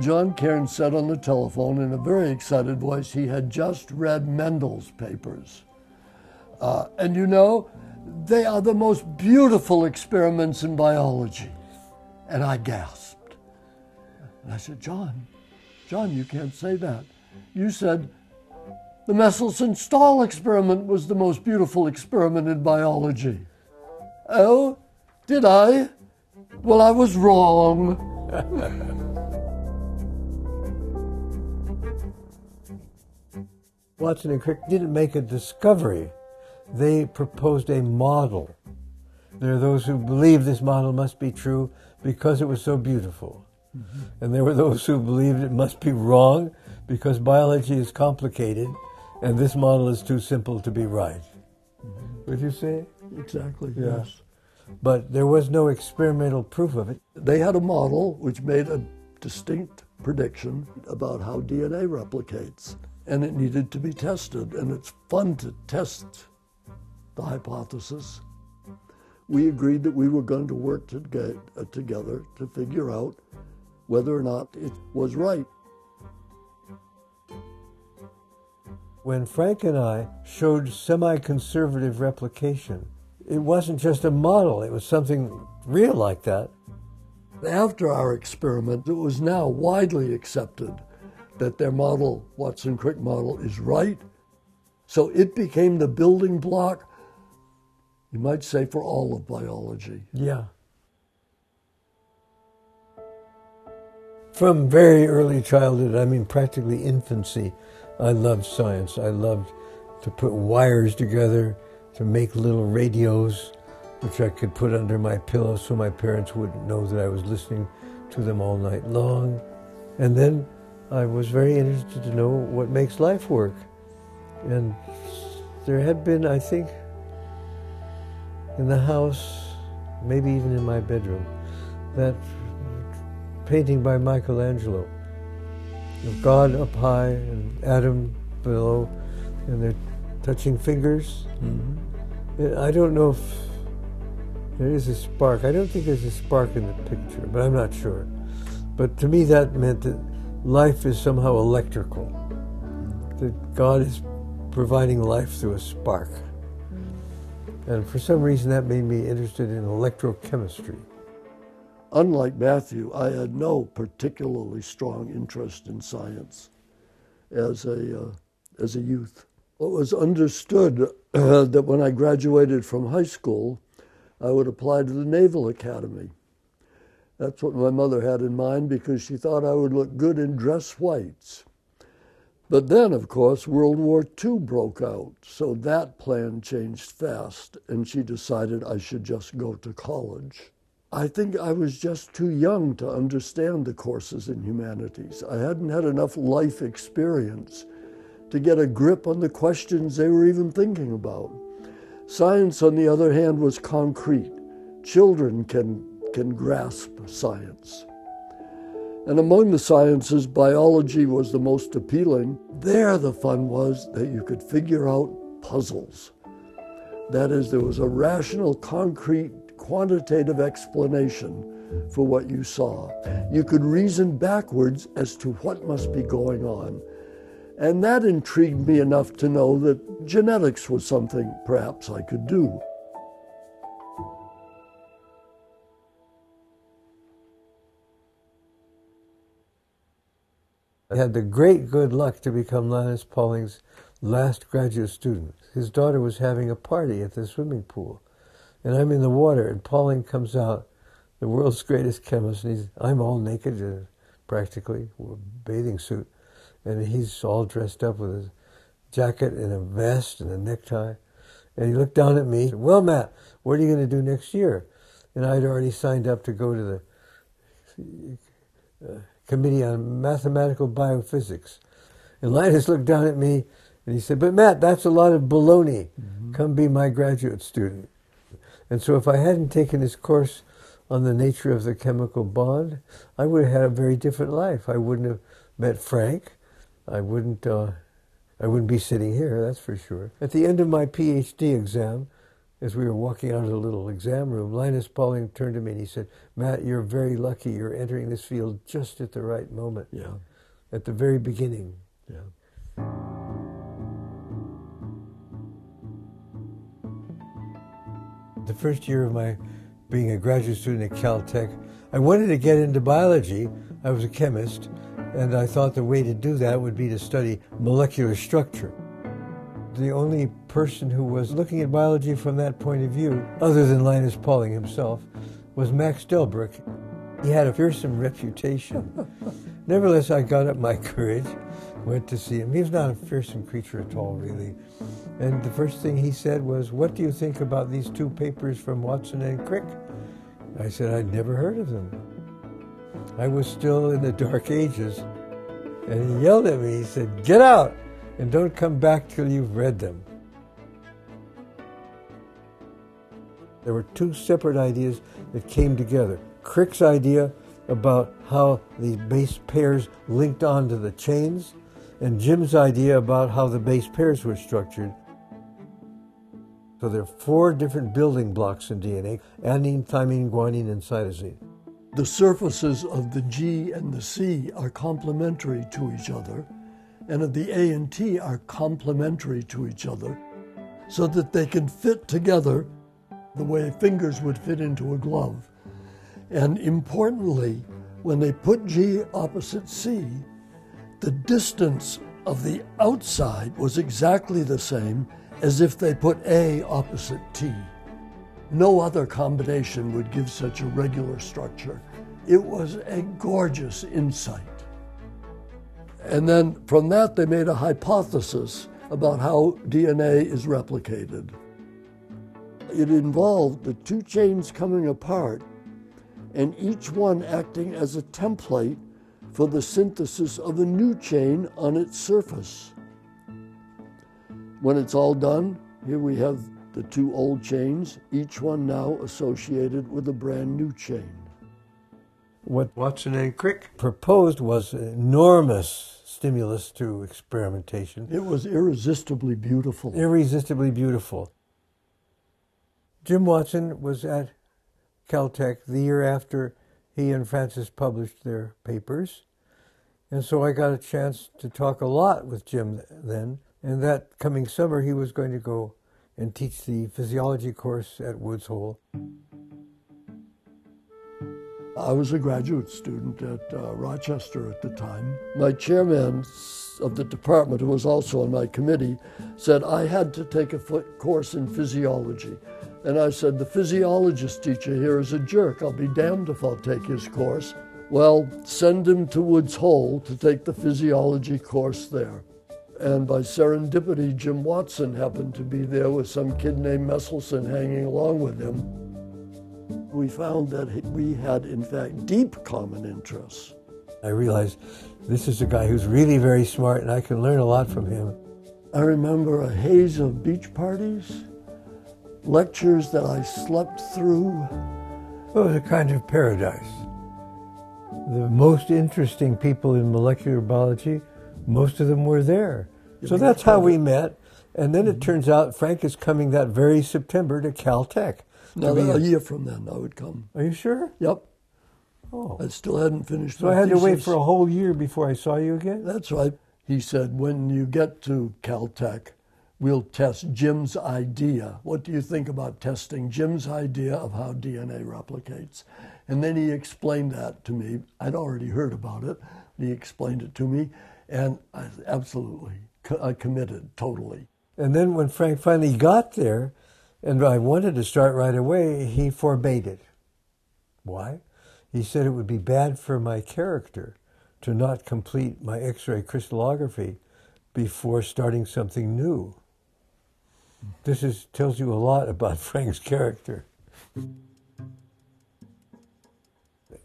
John Cairns said on the telephone in a very excited voice he had just read Mendel's papers. Uh, and you know, they are the most beautiful experiments in biology. And I gasped. And I said, John, John, you can't say that. You said the Meselson Stahl experiment was the most beautiful experiment in biology. Oh, did I? Well, I was wrong. Watson and Crick didn't make a discovery they proposed a model. There are those who believe this model must be true because it was so beautiful. Mm-hmm. And there were those who believed it must be wrong because biology is complicated and this model is too simple to be right. Mm-hmm. Would you say? Exactly, yeah. yes. But there was no experimental proof of it. They had a model which made a distinct prediction about how DNA replicates, and it needed to be tested. And it's fun to test the hypothesis. We agreed that we were going to work to get, uh, together to figure out whether or not it was right. When Frank and I showed semi conservative replication, it wasn't just a model, it was something real like that. After our experiment, it was now widely accepted that their model, Watson Crick model, is right. So it became the building block you might say for all of biology. Yeah. From very early childhood, I mean practically infancy, I loved science. I loved to put wires together, to make little radios, which I could put under my pillow so my parents wouldn't know that I was listening to them all night long. And then I was very interested to know what makes life work. And there had been, I think, in the house, maybe even in my bedroom, that painting by Michelangelo of God up high and Adam below, and they're touching fingers. Mm-hmm. I don't know if there is a spark. I don't think there's a spark in the picture, but I'm not sure. But to me, that meant that life is somehow electrical, that God is providing life through a spark. And for some reason, that made me interested in electrochemistry. Unlike Matthew, I had no particularly strong interest in science as a, uh, as a youth. It was understood uh, that when I graduated from high school, I would apply to the Naval Academy. That's what my mother had in mind because she thought I would look good in dress whites. But then, of course, World War II broke out, so that plan changed fast, and she decided I should just go to college. I think I was just too young to understand the courses in humanities. I hadn't had enough life experience to get a grip on the questions they were even thinking about. Science, on the other hand, was concrete. Children can, can grasp science. And among the sciences, biology was the most appealing. There, the fun was that you could figure out puzzles. That is, there was a rational, concrete, quantitative explanation for what you saw. You could reason backwards as to what must be going on. And that intrigued me enough to know that genetics was something perhaps I could do. Had the great good luck to become Linus Pauling's last graduate student. His daughter was having a party at the swimming pool, and I'm in the water, and Pauling comes out, the world's greatest chemist, and he's, I'm all naked, uh, practically, a bathing suit, and he's all dressed up with his jacket and a vest and a necktie. And he looked down at me, said, well, Matt, what are you going to do next year? And I'd already signed up to go to the uh, Committee on Mathematical Biophysics. And Linus looked down at me and he said, But Matt, that's a lot of baloney. Mm-hmm. Come be my graduate student. And so if I hadn't taken this course on the nature of the chemical bond, I would have had a very different life. I wouldn't have met Frank. I wouldn't. Uh, I wouldn't be sitting here. That's for sure. At the end of my PhD exam, as we were walking out of the little exam room, Linus Pauling turned to me and he said, "Matt, you're very lucky. You're entering this field just at the right moment. Yeah. At the very beginning." Yeah. The first year of my being a graduate student at Caltech, I wanted to get into biology. I was a chemist, and I thought the way to do that would be to study molecular structure. The only person who was looking at biology from that point of view, other than Linus Pauling himself, was Max Delbruck. He had a fearsome reputation. Nevertheless, I got up my courage, went to see him. He was not a fearsome creature at all, really. And the first thing he said was, What do you think about these two papers from Watson and Crick? I said, I'd never heard of them. I was still in the dark ages. And he yelled at me. He said, Get out and don't come back till you've read them. There were two separate ideas that came together. Crick's idea about how the base pairs linked onto the chains, and Jim's idea about how the base pairs were structured. So there are four different building blocks in DNA adenine, thymine, guanine, and cytosine. The surfaces of the G and the C are complementary to each other, and of the A and T are complementary to each other, so that they can fit together the way fingers would fit into a glove. And importantly, when they put G opposite C, the distance of the outside was exactly the same as if they put A opposite T. No other combination would give such a regular structure. It was a gorgeous insight. And then from that, they made a hypothesis about how DNA is replicated. It involved the two chains coming apart and each one acting as a template for the synthesis of a new chain on its surface. When it's all done, here we have the two old chains, each one now associated with a brand new chain. What Watson and Crick proposed was an enormous stimulus to experimentation. It was irresistibly beautiful. Irresistibly beautiful. Jim Watson was at Caltech the year after he and Francis published their papers. And so I got a chance to talk a lot with Jim then. And that coming summer, he was going to go and teach the physiology course at Woods Hole. I was a graduate student at uh, Rochester at the time. My chairman of the department, who was also on my committee, said I had to take a course in physiology. And I said, The physiologist teacher here is a jerk. I'll be damned if I'll take his course. Well, send him to Woods Hole to take the physiology course there. And by serendipity, Jim Watson happened to be there with some kid named Meselson hanging along with him. We found that we had, in fact, deep common interests. I realized this is a guy who's really very smart and I can learn a lot from him. I remember a haze of beach parties lectures that I slept through. It was a kind of paradise. The most interesting people in molecular biology, most of them were there. So that's how we met. And then it turns out Frank is coming that very September to Caltech. Now, a year from then, I would come. Are you sure? Yep. Oh. I still hadn't finished. So I had thesis. to wait for a whole year before I saw you again? That's right. He said, when you get to Caltech, we'll test Jim's idea. What do you think about testing Jim's idea of how DNA replicates? And then he explained that to me. I'd already heard about it. He explained it to me, and I absolutely I committed totally. And then when Frank finally got there, and I wanted to start right away, he forbade it. Why? He said it would be bad for my character to not complete my X ray crystallography before starting something new. This is, tells you a lot about Frank's character.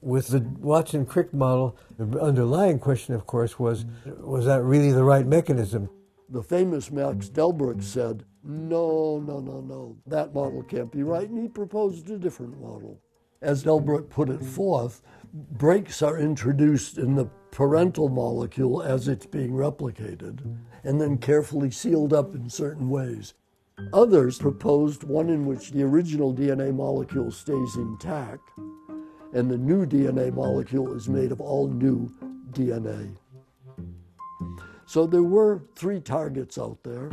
With the Watson Crick model, the underlying question, of course, was was that really the right mechanism? The famous Max Delbruck said, no, no, no, no, that model can't be right, and he proposed a different model. As Delbruck put it forth, breaks are introduced in the parental molecule as it's being replicated and then carefully sealed up in certain ways. Others proposed one in which the original DNA molecule stays intact and the new DNA molecule is made of all new DNA. So there were three targets out there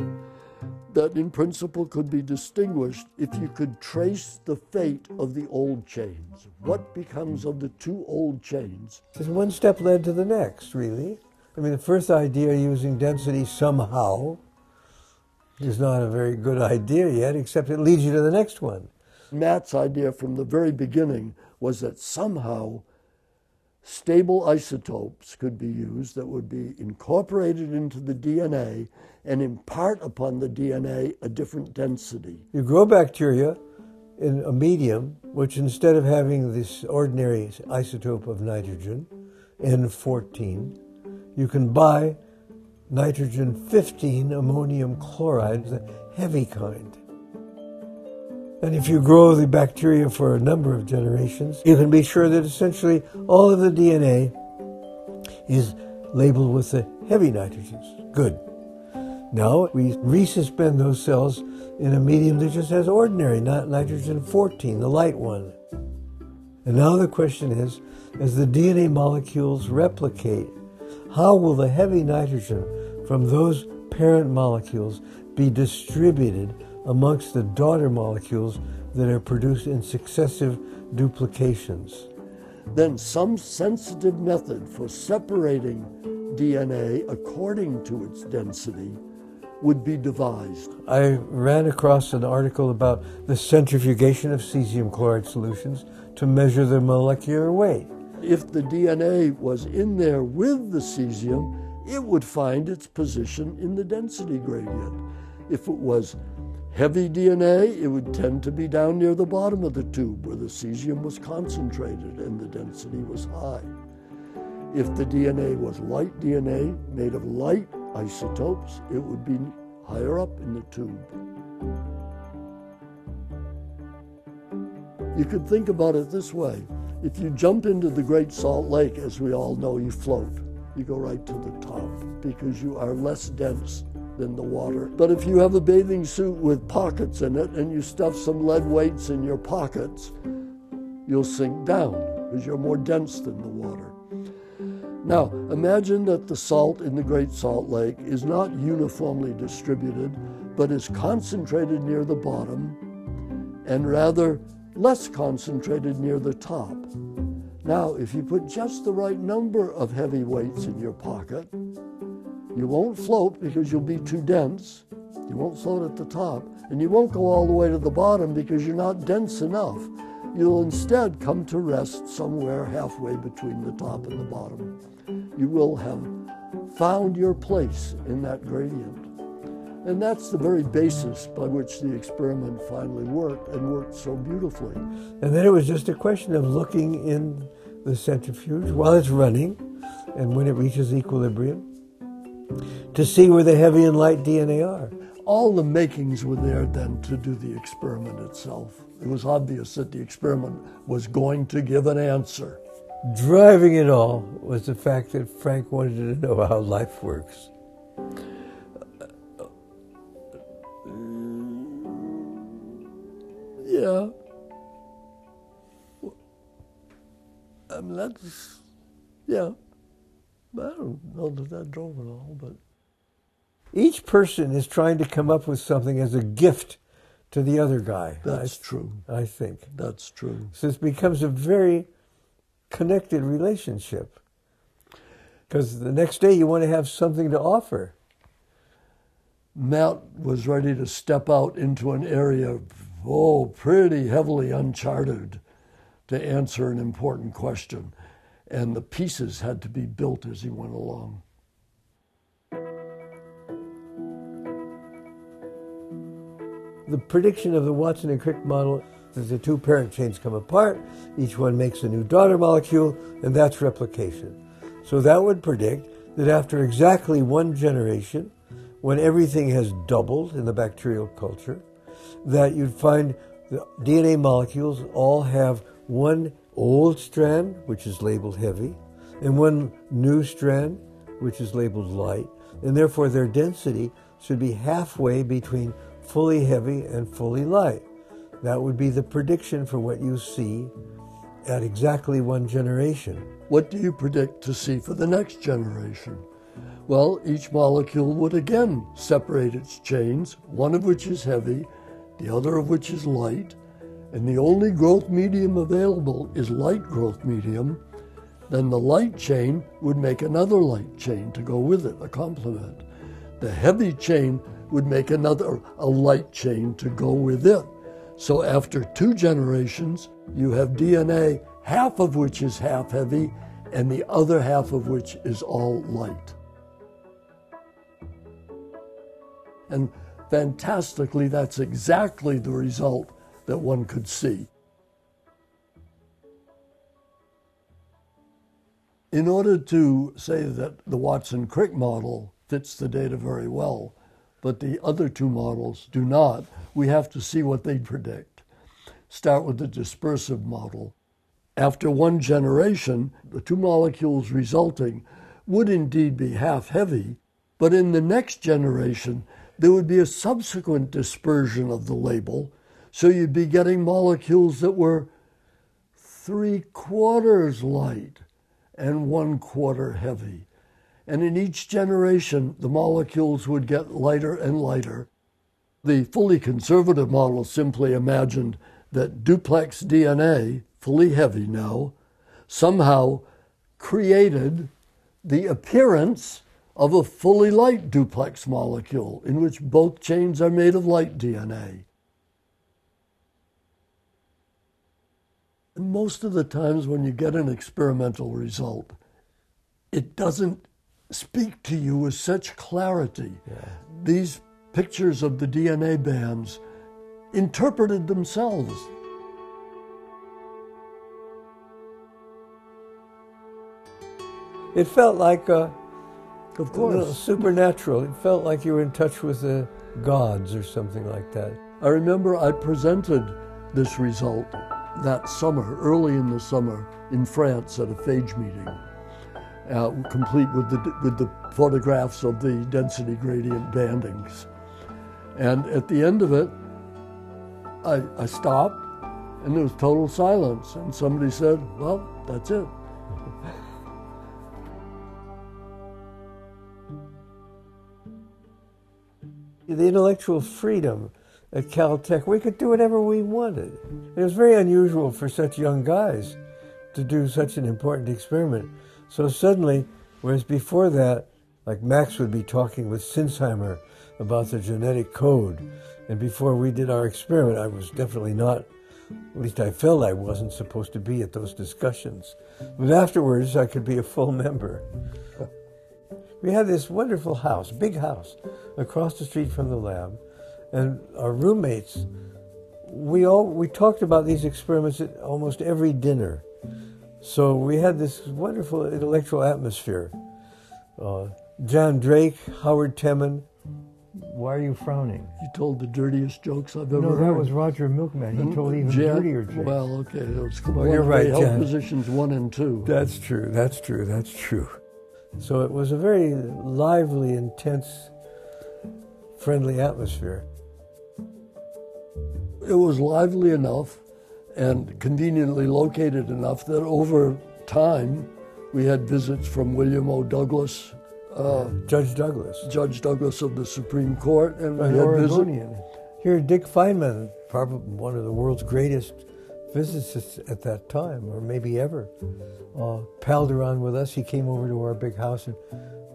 that in principle could be distinguished if you could trace the fate of the old chains. What becomes of the two old chains? Just one step led to the next, really. I mean, the first idea using density somehow is not a very good idea yet, except it leads you to the next one. Matt's idea from the very beginning was that somehow stable isotopes could be used that would be incorporated into the DNA and impart upon the DNA a different density. You grow bacteria in a medium which, instead of having this ordinary isotope of nitrogen, N14, you can buy nitrogen 15 ammonium chloride, the heavy kind. And if you grow the bacteria for a number of generations, you can be sure that essentially all of the DNA is labeled with the heavy nitrogens. Good. Now we resuspend those cells in a medium that just has ordinary, not nitrogen 14, the light one. And now the question is as the DNA molecules replicate, how will the heavy nitrogen from those parent molecules be distributed amongst the daughter molecules that are produced in successive duplications. Then some sensitive method for separating DNA according to its density would be devised. I ran across an article about the centrifugation of cesium chloride solutions to measure their molecular weight. If the DNA was in there with the cesium, it would find its position in the density gradient. If it was Heavy DNA, it would tend to be down near the bottom of the tube where the cesium was concentrated and the density was high. If the DNA was light DNA made of light isotopes, it would be higher up in the tube. You could think about it this way. If you jump into the Great Salt Lake, as we all know, you float. You go right to the top because you are less dense than the water. But if you have a bathing suit with pockets in it and you stuff some lead weights in your pockets, you'll sink down because you're more dense than the water. Now, imagine that the salt in the Great Salt Lake is not uniformly distributed, but is concentrated near the bottom and rather less concentrated near the top. Now, if you put just the right number of heavy weights in your pocket, you won't float because you'll be too dense. You won't float at the top. And you won't go all the way to the bottom because you're not dense enough. You'll instead come to rest somewhere halfway between the top and the bottom. You will have found your place in that gradient. And that's the very basis by which the experiment finally worked and worked so beautifully. And then it was just a question of looking in the centrifuge while it's running and when it reaches equilibrium to see where the heavy and light DNA are. All the makings were there then to do the experiment itself. It was obvious that the experiment was going to give an answer. Driving it all was the fact that Frank wanted to know how life works. Yeah. Mean, that's, yeah. I don't know that that drove it all, but. Each person is trying to come up with something as a gift to the other guy. That's I, true. I think. That's true. So it becomes a very connected relationship. Because the next day you want to have something to offer. Matt was ready to step out into an area, oh, pretty heavily uncharted to answer an important question and the pieces had to be built as he went along. The prediction of the Watson and Crick model is the two parent chains come apart, each one makes a new daughter molecule, and that's replication. So that would predict that after exactly one generation, when everything has doubled in the bacterial culture, that you'd find the DNA molecules all have one old strand, which is labeled heavy, and one new strand, which is labeled light, and therefore their density should be halfway between fully heavy and fully light. That would be the prediction for what you see at exactly one generation. What do you predict to see for the next generation? Well, each molecule would again separate its chains, one of which is heavy, the other of which is light, and the only growth medium available is light growth medium, then the light chain would make another light chain to go with it, a complement. The heavy chain would make another, a light chain to go with it. So after two generations, you have DNA, half of which is half heavy, and the other half of which is all light. And fantastically, that's exactly the result that one could see. In order to say that the Watson Crick model fits the data very well, but the other two models do not, we have to see what they predict. Start with the dispersive model. After one generation, the two molecules resulting would indeed be half heavy, but in the next generation, there would be a subsequent dispersion of the label, so you'd be getting molecules that were three quarters light and one quarter heavy. And in each generation, the molecules would get lighter and lighter. The fully conservative model simply imagined that duplex DNA, fully heavy now, somehow created the appearance of a fully light duplex molecule in which both chains are made of light DNA. Most of the times when you get an experimental result, it doesn't speak to you with such clarity. Yeah. These pictures of the DNA bands interpreted themselves. It felt like a of course. supernatural. It felt like you were in touch with the gods or something like that. I remember I presented this result that summer, early in the summer, in France at a phage meeting, uh, complete with the, with the photographs of the density gradient bandings. And at the end of it, I, I stopped and there was total silence. And somebody said, Well, that's it. the intellectual freedom at Caltech, we could do whatever we wanted. It was very unusual for such young guys to do such an important experiment. So suddenly, whereas before that, like Max would be talking with Sinsheimer about the genetic code, and before we did our experiment, I was definitely not, at least I felt I wasn't supposed to be at those discussions. But afterwards, I could be a full member. We had this wonderful house, big house, across the street from the lab, and our roommates. We all we talked about these experiments at almost every dinner, so we had this wonderful intellectual atmosphere. Uh, John Drake, Howard Temin. Why are you frowning? You told the dirtiest jokes I've ever no, heard. No, that was Roger Milkman. He told even Jan, dirtier jokes. Well, okay, was well, you're right, health Jan. positions one and two. That's true. That's true. That's true. So it was a very lively, intense, friendly atmosphere. It was lively enough and conveniently located enough that over time we had visits from William O. Douglas, uh, Judge Douglas, Judge Douglas of the Supreme Court, and we had Oregonian. visit. Here, Dick Feynman, probably one of the world's greatest physicists at that time, or maybe ever, uh, palled around with us. He came over to our big house and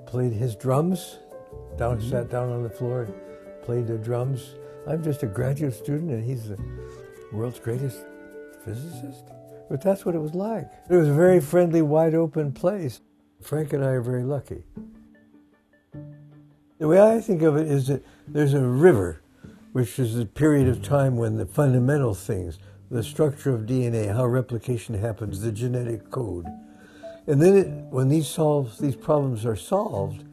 played his drums. Down, mm-hmm. sat down on the floor, and played the drums. I'm just a graduate student, and he's the world's greatest physicist. But that's what it was like. It was a very friendly, wide open place. Frank and I are very lucky. The way I think of it is that there's a river, which is a period of time when the fundamental things, the structure of DNA, how replication happens, the genetic code. And then it, when these solves, these problems are solved,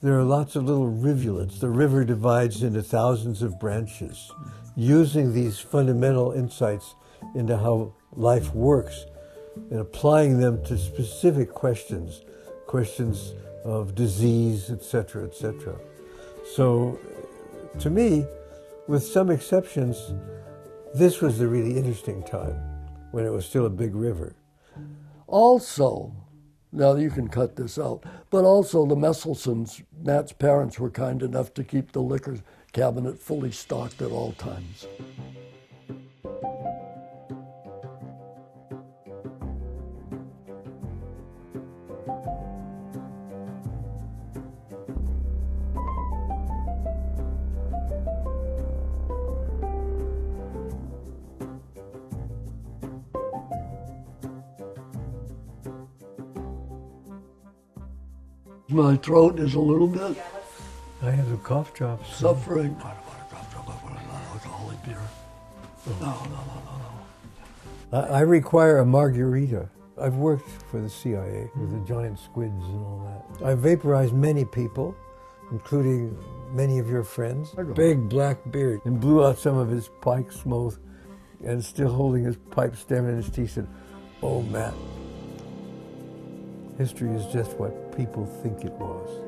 there are lots of little rivulets. The river divides into thousands of branches, using these fundamental insights into how life works and applying them to specific questions, questions of disease, etc., etc. So, to me, with some exceptions, this was the really interesting time when it was still a big river. Also, now you can cut this out, but also the Meselsons, Matt's parents, were kind enough to keep the liquor cabinet fully stocked at all times. My throat is a little bit I have cough drops. suffering. Alcoholic beer. Oh. No, no, no, no, I, I require a margarita. I've worked for the CIA with the giant squids and all that. I've vaporized many people, including many of your friends. Big black beard, and blew out some of his pipe smoke, and still holding his pipe stem in his teeth, said, "Oh, Matt, history is just what people think it was."